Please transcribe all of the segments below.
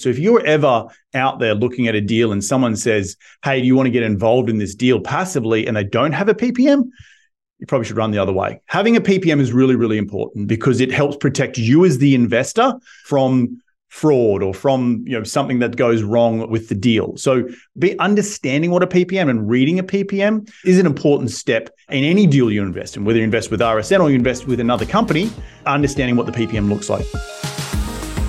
So if you're ever out there looking at a deal and someone says, Hey, do you want to get involved in this deal passively? And they don't have a PPM, you probably should run the other way. Having a PPM is really, really important because it helps protect you as the investor from fraud or from you know something that goes wrong with the deal. So be understanding what a PPM and reading a PPM is an important step in any deal you invest in, whether you invest with RSN or you invest with another company, understanding what the PPM looks like.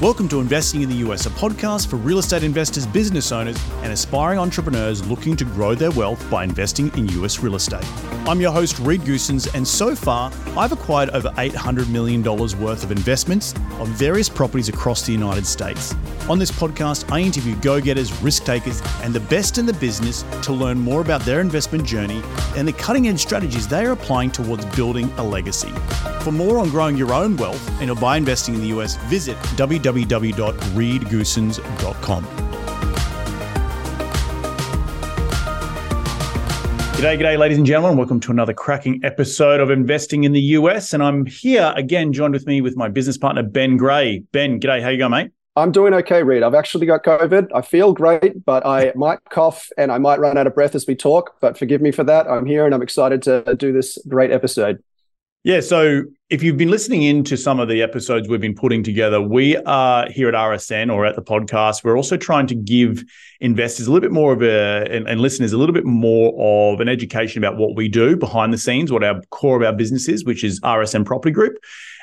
Welcome to Investing in the US, a podcast for real estate investors, business owners, and aspiring entrepreneurs looking to grow their wealth by investing in US real estate. I'm your host, Reed Goossens, and so far, I've acquired over $800 million worth of investments on various properties across the United States. On this podcast, I interview go getters, risk takers, and the best in the business to learn more about their investment journey and the cutting edge strategies they are applying towards building a legacy. For more on growing your own wealth and by investing in the US, visit www www.reedgoossens.com. G'day, g'day, ladies and gentlemen. Welcome to another cracking episode of Investing in the US. And I'm here again, joined with me with my business partner, Ben Gray. Ben, g'day. How you going, mate? I'm doing okay, Reed. I've actually got COVID. I feel great, but I might cough and I might run out of breath as we talk. But forgive me for that. I'm here and I'm excited to do this great episode. Yeah. So if you've been listening in to some of the episodes we've been putting together, we are here at RSN or at the podcast. We're also trying to give investors a little bit more of a and, and listeners a little bit more of an education about what we do behind the scenes, what our core of our business is, which is RSN Property Group.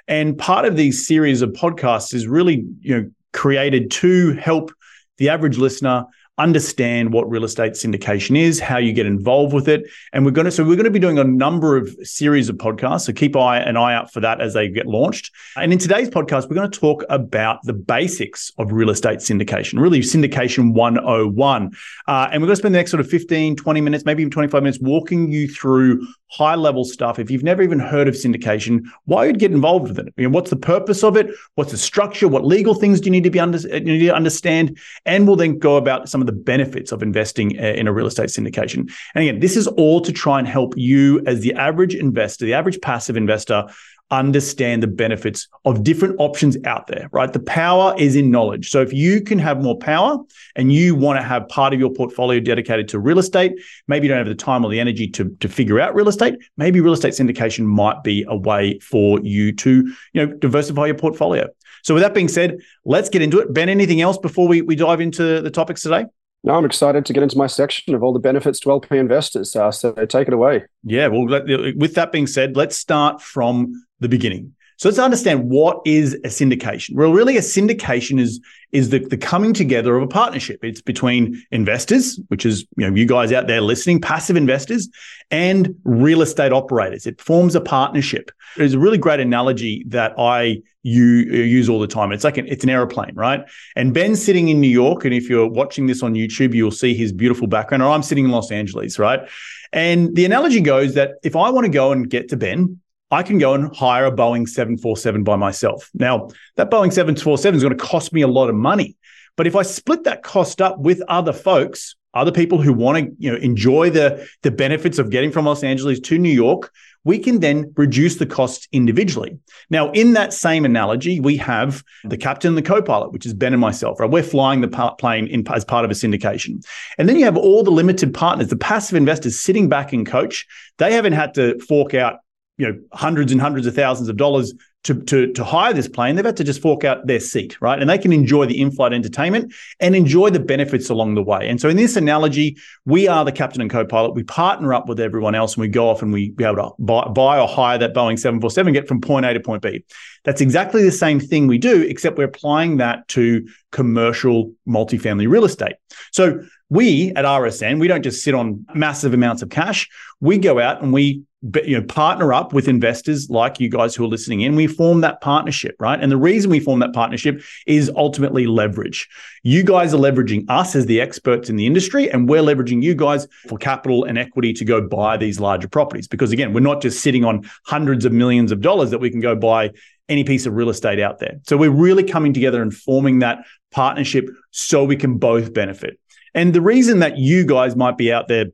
And part of these series of podcasts is really, you know, created to help the average listener understand what real estate syndication is, how you get involved with it. And we're going to, so we're going to be doing a number of series of podcasts. So keep eye, an eye out for that as they get launched. And in today's podcast, we're going to talk about the basics of real estate syndication, really syndication 101. Uh, and we're going to spend the next sort of 15, 20 minutes, maybe even 25 minutes walking you through high level stuff. If you've never even heard of syndication, why you'd get involved with it? I mean, what's the purpose of it? What's the structure? What legal things do you need to be under, you need to understand? And we'll then go about some of the benefits of investing uh, in a real estate syndication. And again, this is all to try and help you as the average investor, the average passive investor, understand the benefits of different options out there, right? The power is in knowledge. So if you can have more power and you want to have part of your portfolio dedicated to real estate, maybe you don't have the time or the energy to, to figure out real estate, maybe real estate syndication might be a way for you to, you know, diversify your portfolio. So with that being said, let's get into it. Ben, anything else before we, we dive into the topics today? No, I'm excited to get into my section of all the benefits to LP investors. Uh, so take it away. Yeah, well, with that being said, let's start from the beginning. So let's understand what is a syndication. Well, really, a syndication is is the, the coming together of a partnership. It's between investors, which is you know you guys out there listening, passive investors, and real estate operators. It forms a partnership. There's a really great analogy that I you uh, use all the time. It's like an, it's an aeroplane, right? And Ben's sitting in New York, and if you're watching this on YouTube, you'll see his beautiful background. Or I'm sitting in Los Angeles, right? And the analogy goes that if I want to go and get to Ben, I can go and hire a Boeing 747 by myself. Now, that Boeing 747 is going to cost me a lot of money. But if I split that cost up with other folks, other people who want to, you know, enjoy the, the benefits of getting from Los Angeles to New York, we can then reduce the costs individually. Now, in that same analogy, we have the captain and the co-pilot, which is Ben and myself, right? We're flying the plane in, as part of a syndication. And then you have all the limited partners, the passive investors sitting back in coach. They haven't had to fork out you know hundreds and hundreds of thousands of dollars to, to, to hire this plane, they've had to just fork out their seat, right? And they can enjoy the in-flight entertainment and enjoy the benefits along the way. And so in this analogy, we are the captain and co-pilot. We partner up with everyone else and we go off and we be able to buy, buy or hire that Boeing 747, get from point A to point B. That's exactly the same thing we do, except we're applying that to commercial multifamily real estate. So we at RSN, we don't just sit on massive amounts of cash. We go out and we you know partner up with investors like you guys who are listening in. We form that partnership right? And the reason we form that partnership is ultimately leverage. You guys are leveraging us as the experts in the industry and we're leveraging you guys for capital and equity to go buy these larger properties. Because again we're not just sitting on hundreds of millions of dollars that we can go buy any piece of real estate out there. So we're really coming together and forming that partnership so we can both benefit. And the reason that you guys might be out there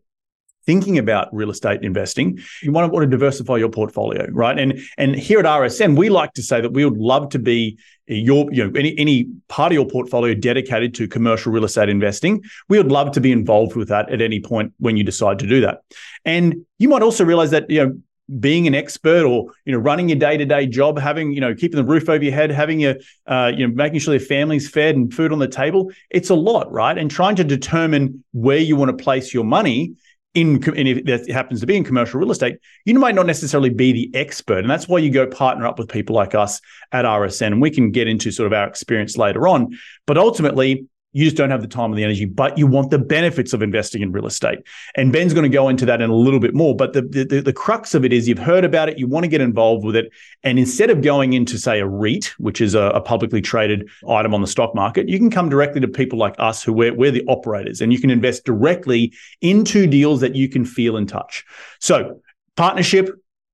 thinking about real estate investing, you want to want to diversify your portfolio, right? And and here at RSN, we like to say that we would love to be your you know any any part of your portfolio dedicated to commercial real estate investing, we would love to be involved with that at any point when you decide to do that. And you might also realize that you know being an expert or you know running your day-to-day job having you know keeping the roof over your head having your uh, you know making sure your family's fed and food on the table it's a lot right and trying to determine where you want to place your money in and if that happens to be in commercial real estate, you might not necessarily be the expert. And that's why you go partner up with people like us at RSN. And we can get into sort of our experience later on. But ultimately, you just don't have the time and the energy, but you want the benefits of investing in real estate. And Ben's going to go into that in a little bit more. But the, the, the crux of it is you've heard about it, you want to get involved with it. And instead of going into, say, a REIT, which is a, a publicly traded item on the stock market, you can come directly to people like us who we're, we're the operators and you can invest directly into deals that you can feel and touch. So, partnership,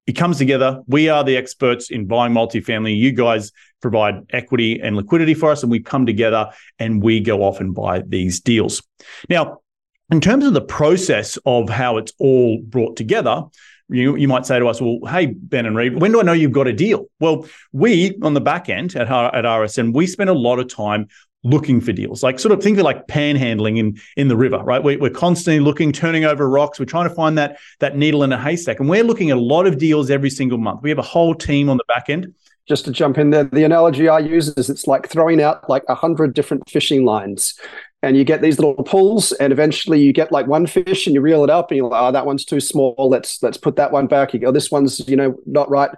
it comes together. We are the experts in buying multifamily. You guys provide equity and liquidity for us, and we come together and we go off and buy these deals. Now, in terms of the process of how it's all brought together, you, you might say to us, well, hey, Ben and Reed, when do I know you've got a deal? Well, we on the back end at, at RSN, we spend a lot of time looking for deals, like sort of think of like panhandling in in the river, right? We, we're constantly looking, turning over rocks. We're trying to find that that needle in a haystack, and we're looking at a lot of deals every single month. We have a whole team on the back end just to jump in there, the analogy I use is it's like throwing out like a hundred different fishing lines. And you get these little pulls, and eventually you get like one fish, and you reel it up, and you're like, "Oh, that one's too small. Let's let's put that one back." You go, "This one's you know not right."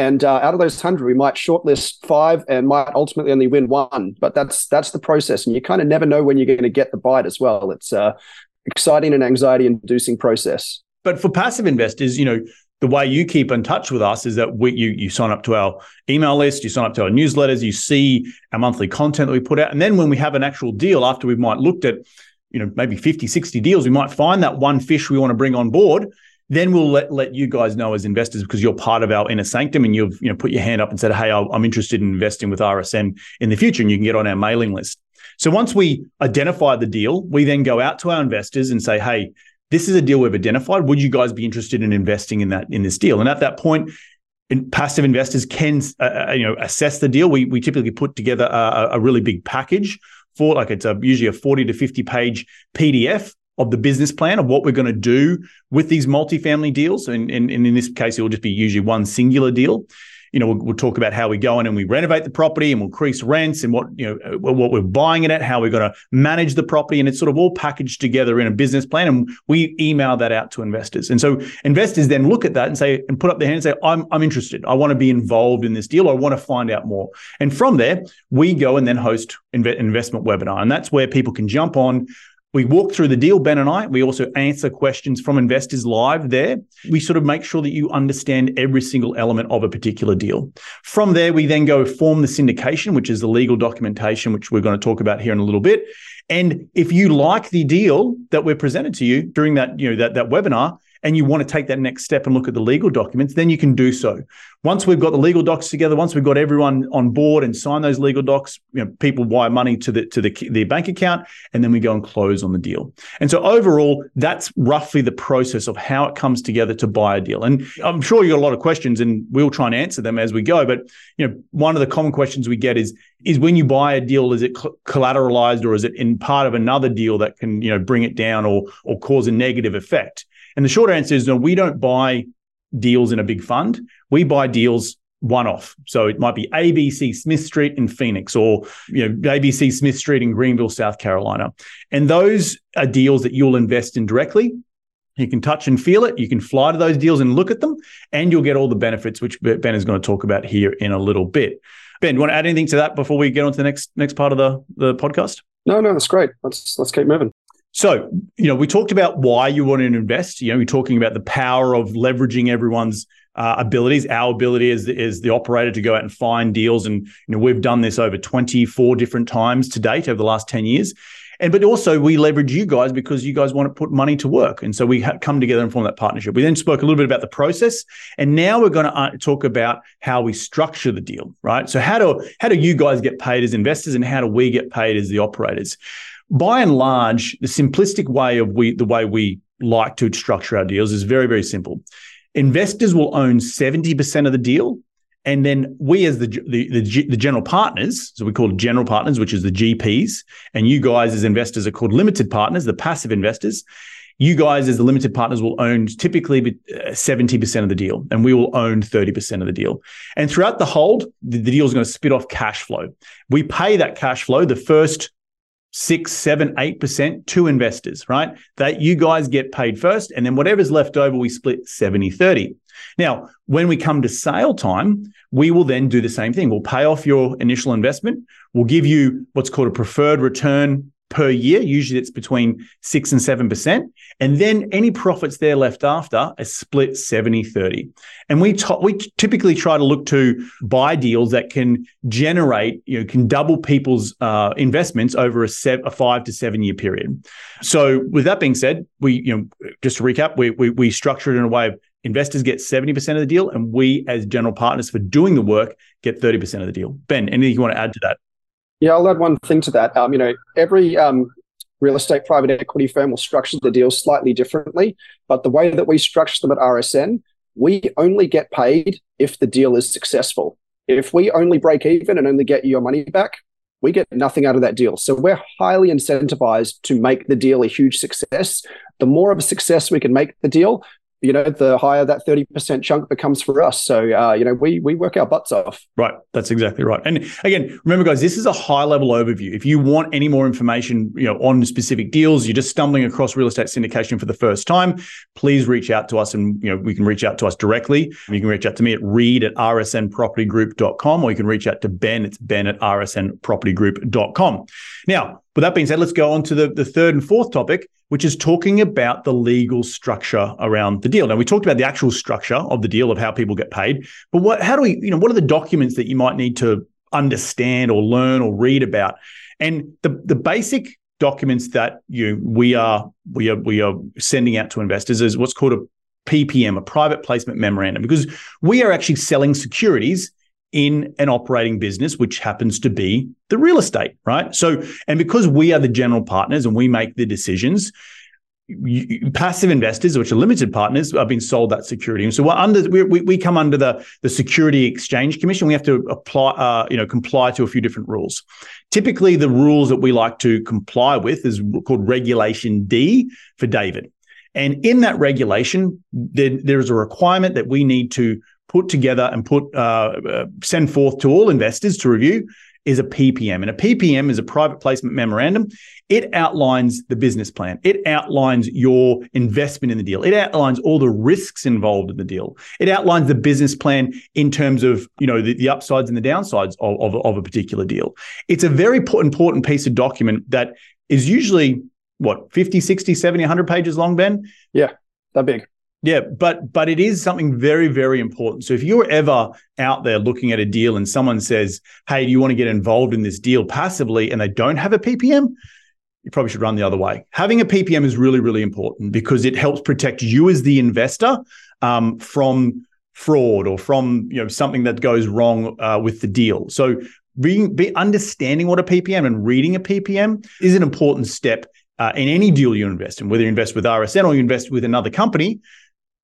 And uh, out of those hundred, we might shortlist five, and might ultimately only win one. But that's that's the process, and you kind of never know when you're going to get the bite as well. It's uh, exciting and anxiety-inducing process. But for passive investors, you know, the way you keep in touch with us is that we, you you sign up to our email list, you sign up to our newsletters, you see our monthly content that we put out, and then when we have an actual deal after we might looked at, you know, maybe 50, 60 deals, we might find that one fish we want to bring on board. Then we'll let, let you guys know as investors because you're part of our inner sanctum and you've you know put your hand up and said, hey, I'm interested in investing with RSN in the future, and you can get on our mailing list. So once we identify the deal, we then go out to our investors and say, hey, this is a deal we've identified. Would you guys be interested in investing in that in this deal? And at that point, in, passive investors can uh, uh, you know assess the deal. We we typically put together a, a really big package for like it's a, usually a forty to fifty page PDF of the business plan of what we're going to do with these multifamily deals. And, and, and in this case, it will just be usually one singular deal you know, we'll, we'll, talk about how we go in and we renovate the property and we'll increase rents and what, you know, uh, what we're buying it at, how we're going to manage the property. And it's sort of all packaged together in a business plan. And we email that out to investors. And so investors then look at that and say, and put up their hand and say, I'm, I'm interested. I want to be involved in this deal. I want to find out more. And from there, we go and then host inv- investment webinar. And that's where people can jump on, we walk through the deal, Ben and I. We also answer questions from investors live there. We sort of make sure that you understand every single element of a particular deal. From there, we then go form the syndication, which is the legal documentation, which we're going to talk about here in a little bit. And if you like the deal that we're presented to you during that, you know, that, that webinar, and you want to take that next step and look at the legal documents, then you can do so. Once we've got the legal docs together, once we've got everyone on board and sign those legal docs, you know, people wire money to the to the their bank account, and then we go and close on the deal. And so overall, that's roughly the process of how it comes together to buy a deal. And I'm sure you got a lot of questions, and we'll try and answer them as we go. But you know, one of the common questions we get is is when you buy a deal, is it collateralized or is it in part of another deal that can you know bring it down or or cause a negative effect? And the short answer is no, we don't buy deals in a big fund. We buy deals one off. So it might be ABC Smith Street in Phoenix or you know ABC Smith Street in Greenville, South Carolina. And those are deals that you'll invest in directly. You can touch and feel it. You can fly to those deals and look at them, and you'll get all the benefits, which Ben is going to talk about here in a little bit. Ben, do you want to add anything to that before we get on to the next next part of the, the podcast? No, no, that's great. Let's let's keep moving. So, you know, we talked about why you want to invest. You know, we're talking about the power of leveraging everyone's uh, abilities, our ability as, as the operator to go out and find deals. And, you know, we've done this over 24 different times to date over the last 10 years. And, but also we leverage you guys because you guys want to put money to work. And so we ha- come together and form that partnership. We then spoke a little bit about the process. And now we're going to uh, talk about how we structure the deal, right? So how do, how do you guys get paid as investors and how do we get paid as the operators? By and large, the simplistic way of we the way we like to structure our deals is very, very simple. Investors will own 70% of the deal And then we, as the, the the, the general partners, so we call general partners, which is the GPs, and you guys as investors are called limited partners, the passive investors. You guys, as the limited partners, will own typically 70% uh, of the deal, and we will own 30% of the deal. And throughout the hold, the, the deal is going to spit off cash flow. We pay that cash flow the first six, seven, eight percent to investors, right? That you guys get paid first, and then whatever's left over, we split 70 30. Now, when we come to sale time, we will then do the same thing. We'll pay off your initial investment. We'll give you what's called a preferred return per year. Usually it's between six and 7%. And then any profits there left after are split 70 30. And we, we typically try to look to buy deals that can generate, you know, can double people's uh, investments over a, se- a five to seven year period. So with that being said, we, you know, just to recap, we, we, we structure it in a way of investors get 70% of the deal and we as general partners for doing the work get 30% of the deal. Ben, anything you want to add to that? Yeah, I'll add one thing to that. Um, you know, every um, real estate private equity firm will structure the deals slightly differently, but the way that we structure them at RSN, we only get paid if the deal is successful. If we only break even and only get your money back, we get nothing out of that deal. So we're highly incentivized to make the deal a huge success. The more of a success we can make the deal, you know, the higher that 30% chunk becomes for us. So, uh, you know, we, we work our butts off. Right. That's exactly right. And again, remember guys, this is a high level overview. If you want any more information, you know, on specific deals, you're just stumbling across real estate syndication for the first time, please reach out to us and, you know, we can reach out to us directly. You can reach out to me at reed at rsnpropertygroup.com or you can reach out to Ben. It's ben at rsnpropertygroup.com. Now, with that being said, let's go on to the, the third and fourth topic, which is talking about the legal structure around the deal. Now, we talked about the actual structure of the deal of how people get paid, but what, how do we, you know, what are the documents that you might need to understand or learn or read about? And the, the basic documents that you we are we are we are sending out to investors is what's called a PPM, a private placement memorandum, because we are actually selling securities in an operating business, which happens to be the real estate, right? So, and because we are the general partners and we make the decisions, passive investors, which are limited partners, are being sold that security. And so we're under we, we come under the the Security Exchange Commission. We have to apply, uh, you know, comply to a few different rules. Typically, the rules that we like to comply with is called Regulation D for David. And in that regulation, there, there is a requirement that we need to put together and put uh, uh, send forth to all investors to review is a PPM. And a PPM is a private placement memorandum. It outlines the business plan. It outlines your investment in the deal. It outlines all the risks involved in the deal. It outlines the business plan in terms of, you know, the, the upsides and the downsides of, of, of a particular deal. It's a very important piece of document that is usually what 50 60 70 100 pages long ben yeah that big yeah, but but it is something very very important. So if you're ever out there looking at a deal and someone says, "Hey, do you want to get involved in this deal passively?" and they don't have a PPM, you probably should run the other way. Having a PPM is really really important because it helps protect you as the investor um, from fraud or from you know something that goes wrong uh, with the deal. So being be understanding what a PPM and reading a PPM is an important step uh, in any deal you invest in, whether you invest with RSN or you invest with another company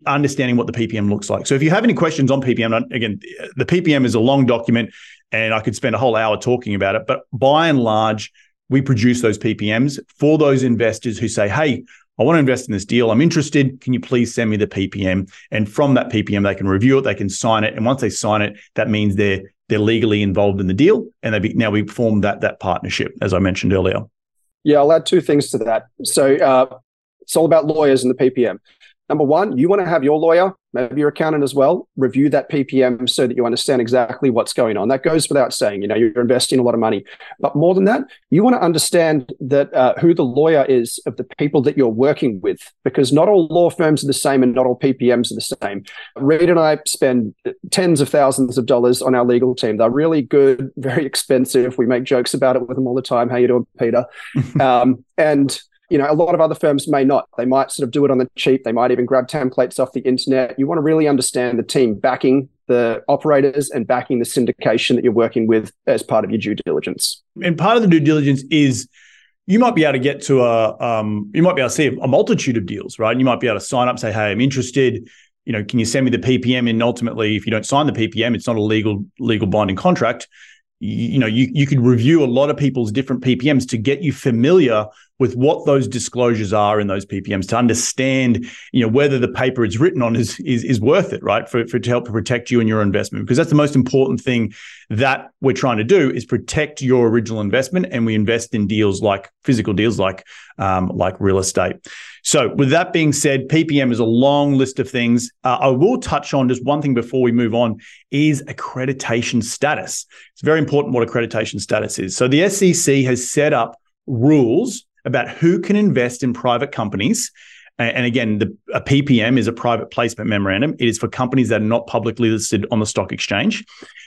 understanding what the PPM looks like. So if you have any questions on PPM, again, the PPM is a long document and I could spend a whole hour talking about it, but by and large, we produce those PPMs for those investors who say, hey, I want to invest in this deal. I'm interested. Can you please send me the PPM? And from that PPM, they can review it, they can sign it. And once they sign it, that means they're they're legally involved in the deal. And they be, now we form that that partnership, as I mentioned earlier. Yeah, I'll add two things to that. So uh, it's all about lawyers and the PPM number one, you want to have your lawyer, maybe your accountant as well, review that PPM so that you understand exactly what's going on. That goes without saying. You know, you're investing a lot of money, but more than that, you want to understand that uh, who the lawyer is of the people that you're working with, because not all law firms are the same and not all PPMs are the same. Reed and I spend tens of thousands of dollars on our legal team. They're really good, very expensive. We make jokes about it with them all the time. How you doing, Peter? um, and you know, a lot of other firms may not. They might sort of do it on the cheap. They might even grab templates off the internet. You want to really understand the team backing the operators and backing the syndication that you're working with as part of your due diligence. And part of the due diligence is you might be able to get to a, um, you might be able to see a multitude of deals, right? You might be able to sign up, say, hey, I'm interested. you know, can you send me the PPM? And ultimately, if you don't sign the PPM, it's not a legal legal binding contract. You, you know, you you could review a lot of people's different PPMs to get you familiar with what those disclosures are in those PPMs to understand, you know, whether the paper it's written on is is, is worth it, right? For, for to help protect you and your investment, because that's the most important thing that we're trying to do is protect your original investment, and we invest in deals like physical deals like um, like real estate. So, with that being said, PPM is a long list of things. Uh, I will touch on just one thing before we move on: is accreditation status. It's very important what accreditation status is. So, the SEC has set up rules about who can invest in private companies. And again, the, a PPM is a private placement memorandum. It is for companies that are not publicly listed on the stock exchange.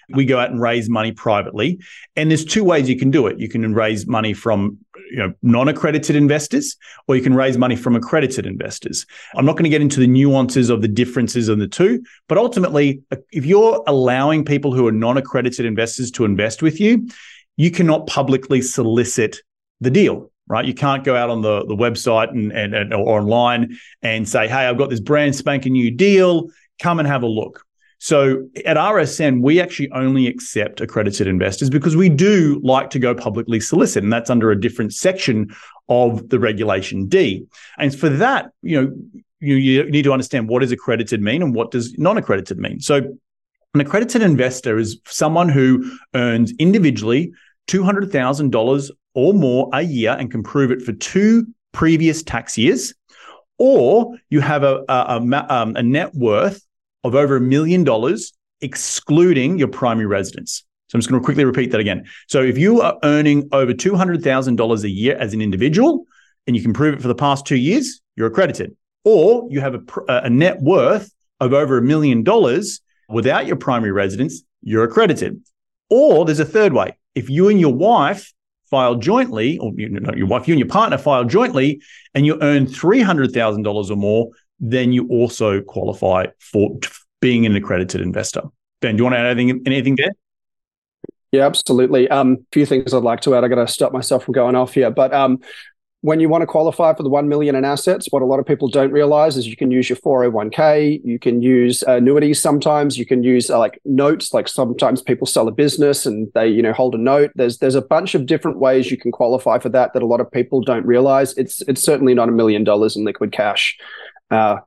We go out and raise money privately. And there's two ways you can do it. You can raise money from you know, non-accredited investors, or you can raise money from accredited investors. I'm not going to get into the nuances of the differences of the two, but ultimately, uh, if you're allowing people who are non-accredited investors to invest with you, you cannot publicly solicit the deal right? You can't go out on the, the website and, and, and or online and say, hey, I've got this brand spanking new deal. Come and have a look. So at RSN, we actually only accept accredited investors because we do like to go publicly solicit, and that's under a different section of the regulation D. And for that, you know, you, you need to understand what does accredited mean and what does non-accredited mean. So an accredited investor is someone who earns individually $200,000 or more a year and can prove it for two previous tax years, or you have a, a, a, um, a net worth of over a million dollars, excluding your primary residence. So I'm just going to quickly repeat that again. So if you are earning over $200,000 a year as an individual and you can prove it for the past two years, you're accredited. Or you have a, a net worth of over a million dollars without your primary residence, you're accredited. Or there's a third way. If you and your wife file jointly, or you know, your wife, you and your partner file jointly, and you earn three hundred thousand dollars or more, then you also qualify for being an accredited investor. Ben, do you want to add anything anything there? Yeah, absolutely. Um, a few things I'd like to add. I got to stop myself from going off here, but um, when you want to qualify for the 1 million in assets what a lot of people don't realize is you can use your 401k you can use annuities sometimes you can use uh, like notes like sometimes people sell a business and they you know hold a note there's there's a bunch of different ways you can qualify for that that a lot of people don't realize it's it's certainly not a million dollars in liquid cash uh,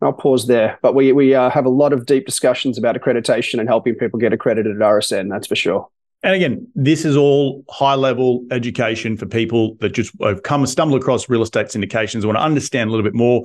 I'll pause there, but we we uh, have a lot of deep discussions about accreditation and helping people get accredited at RSN. That's for sure. And again, this is all high level education for people that just have come stumble across real estate syndications, want to understand a little bit more,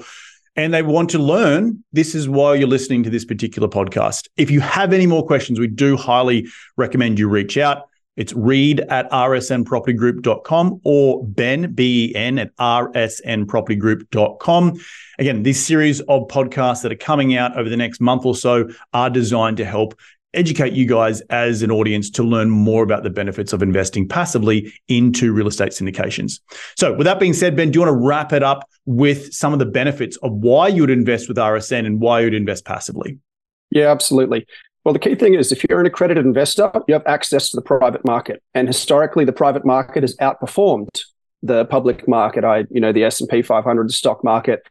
and they want to learn. This is why you're listening to this particular podcast. If you have any more questions, we do highly recommend you reach out. It's reed at rsnpropertygroup.com or Ben, B-E-N, at rsnpropertygroup.com. Again, this series of podcasts that are coming out over the next month or so are designed to help educate you guys as an audience to learn more about the benefits of investing passively into real estate syndications. So, with that being said, Ben, do you want to wrap it up with some of the benefits of why you would invest with RSN and why you'd invest passively? Yeah, absolutely. Well, the key thing is if you're an accredited investor, you have access to the private market. And historically, the private market has outperformed the public market. I, you know, the S&P 500 stock market,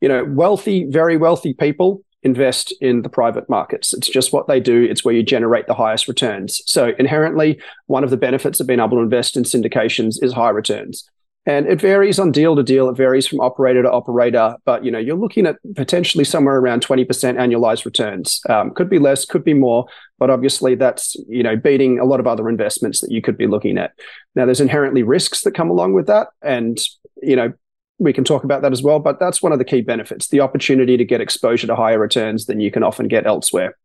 you know, wealthy, very wealthy people invest in the private markets. It's just what they do. It's where you generate the highest returns. So inherently, one of the benefits of being able to invest in syndications is high returns. And it varies on deal to deal. It varies from operator to operator, but you know you're looking at potentially somewhere around 20% annualized returns. Um, could be less, could be more, but obviously that's you know beating a lot of other investments that you could be looking at. Now there's inherently risks that come along with that, and you know we can talk about that as well. But that's one of the key benefits the opportunity to get exposure to higher returns than you can often get elsewhere.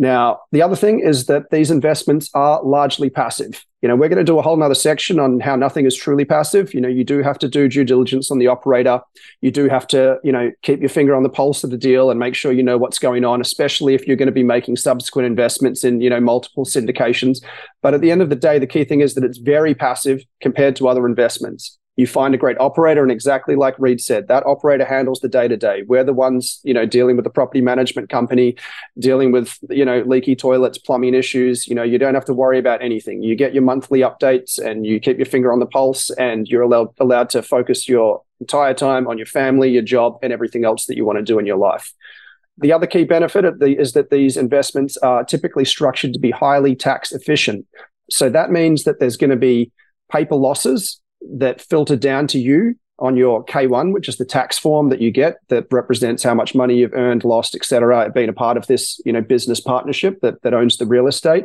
Now, the other thing is that these investments are largely passive. You know, we're going to do a whole nother section on how nothing is truly passive. You know, you do have to do due diligence on the operator. You do have to, you know, keep your finger on the pulse of the deal and make sure you know what's going on, especially if you're going to be making subsequent investments in, you know, multiple syndications. But at the end of the day, the key thing is that it's very passive compared to other investments you find a great operator and exactly like reed said that operator handles the day to day we're the ones you know dealing with the property management company dealing with you know leaky toilets plumbing issues you know you don't have to worry about anything you get your monthly updates and you keep your finger on the pulse and you're allowed allowed to focus your entire time on your family, your job, and everything else that you want to do in your life. The other key benefit the, is that these investments are typically structured to be highly tax efficient. So that means that there's going to be paper losses that filter down to you on your K1, which is the tax form that you get that represents how much money you've earned, lost, et cetera, being a part of this, you know, business partnership that, that owns the real estate.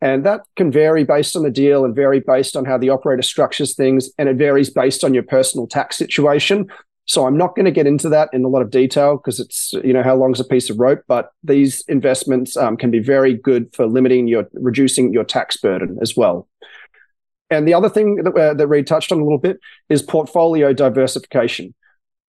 And that can vary based on the deal and vary based on how the operator structures things. And it varies based on your personal tax situation. So I'm not going to get into that in a lot of detail because it's, you know, how long is a piece of rope, but these investments um, can be very good for limiting your, reducing your tax burden as well. And the other thing that, uh, that Reed touched on a little bit is portfolio diversification.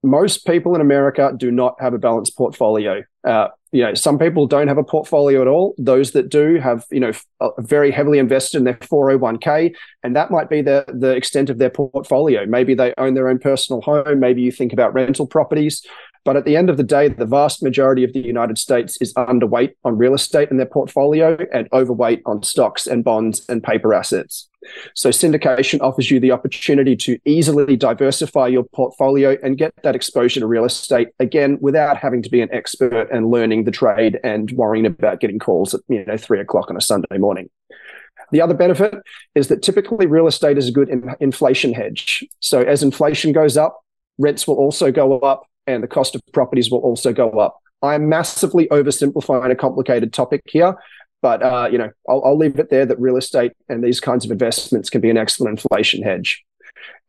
Most people in America do not have a balanced portfolio. Uh, you know, some people don't have a portfolio at all. Those that do have, you know, very heavily invested in their 401k, and that might be the the extent of their portfolio. Maybe they own their own personal home. Maybe you think about rental properties. But at the end of the day, the vast majority of the United States is underweight on real estate in their portfolio and overweight on stocks and bonds and paper assets. So syndication offers you the opportunity to easily diversify your portfolio and get that exposure to real estate again without having to be an expert and learning the trade and worrying about getting calls at you know three o'clock on a Sunday morning. The other benefit is that typically real estate is a good in- inflation hedge. So as inflation goes up, rents will also go up and the cost of properties will also go up. I'm massively oversimplifying a complicated topic here, but uh, you know, I'll, I'll leave it there that real estate and these kinds of investments can be an excellent inflation hedge.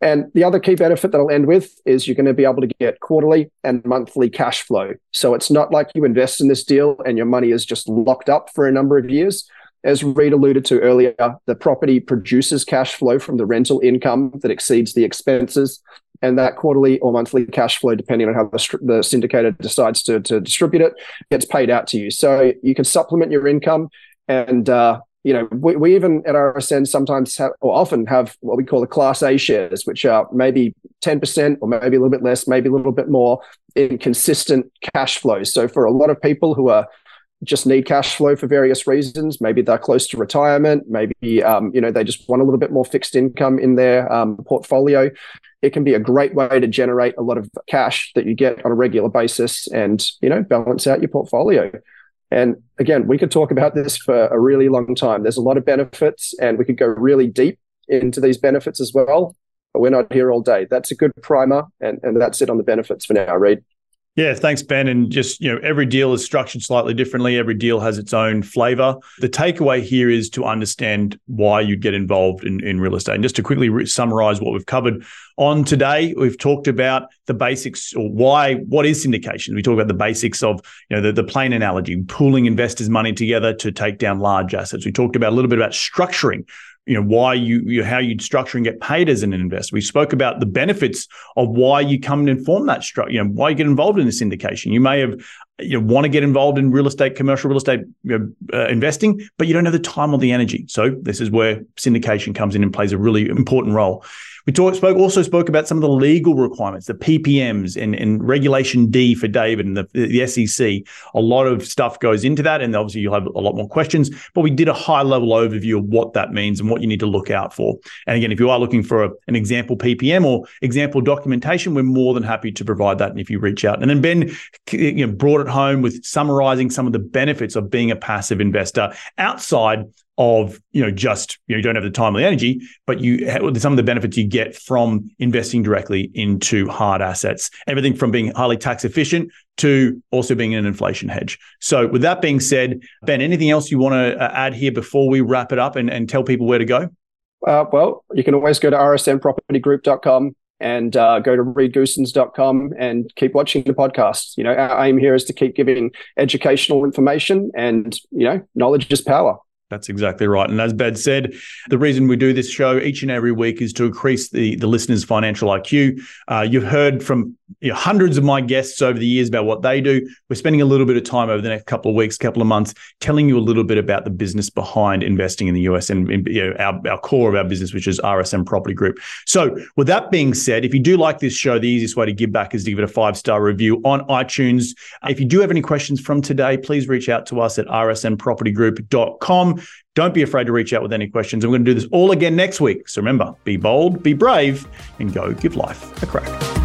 And the other key benefit that I'll end with is you're going to be able to get quarterly and monthly cash flow. So it's not like you invest in this deal and your money is just locked up for a number of years. As Reed alluded to earlier, the property produces cash flow from the rental income that exceeds the expenses. And that quarterly or monthly cash flow, depending on how the, the syndicator decides to, to distribute it, gets paid out to you. So you can supplement your income. And, uh, you know, we, we even at RSN sometimes have, or often have what we call the Class A shares, which are maybe 10% or maybe a little bit less, maybe a little bit more in consistent cash flows. So for a lot of people who are just need cash flow for various reasons. Maybe they're close to retirement. Maybe um, you know they just want a little bit more fixed income in their um, portfolio. It can be a great way to generate a lot of cash that you get on a regular basis, and you know balance out your portfolio. And again, we could talk about this for a really long time. There's a lot of benefits, and we could go really deep into these benefits as well. But we're not here all day. That's a good primer, and, and that's it on the benefits for now, Reed. Yeah, thanks, Ben. And just, you know, every deal is structured slightly differently. Every deal has its own flavor. The takeaway here is to understand why you'd get involved in, in real estate. And just to quickly re- summarize what we've covered on today, we've talked about the basics or why, what is syndication? We talk about the basics of, you know, the, the plane analogy, pooling investors' money together to take down large assets. We talked about a little bit about structuring you know why you, you how you'd structure and get paid as an investor. We spoke about the benefits of why you come and inform that structure. You know why you get involved in this syndication. You may have you know, want to get involved in real estate, commercial real estate you know, uh, investing, but you don't have the time or the energy. So this is where syndication comes in and plays a really important role. We spoke also spoke about some of the legal requirements, the PPMs and, and Regulation D for David and the, the SEC. A lot of stuff goes into that, and obviously you'll have a lot more questions. But we did a high level overview of what that means and what you need to look out for. And again, if you are looking for a, an example PPM or example documentation, we're more than happy to provide that. And if you reach out, and then Ben you know, brought it home with summarizing some of the benefits of being a passive investor outside of you know just you know you don't have the time or the energy, but you some of the benefits you get from investing directly into hard assets. Everything from being highly tax efficient to also being an inflation hedge. So with that being said, Ben, anything else you want to uh, add here before we wrap it up and, and tell people where to go? Uh, well, you can always go to rsnpropertygroup.com and uh, go to reedgoossens.com and keep watching the podcast. You know, our aim here is to keep giving educational information and, you know, knowledge is power. That's exactly right. And as Bad said, the reason we do this show each and every week is to increase the, the listeners' financial IQ. Uh, you've heard from you know, hundreds of my guests over the years about what they do. We're spending a little bit of time over the next couple of weeks, couple of months, telling you a little bit about the business behind investing in the US and, you know, our, our core of our business, which is RSN Property Group. So, with that being said, if you do like this show, the easiest way to give back is to give it a five star review on iTunes. If you do have any questions from today, please reach out to us at rsnpropertygroup.com. Don't be afraid to reach out with any questions. I'm going to do this all again next week. So remember, be bold, be brave, and go give life a crack.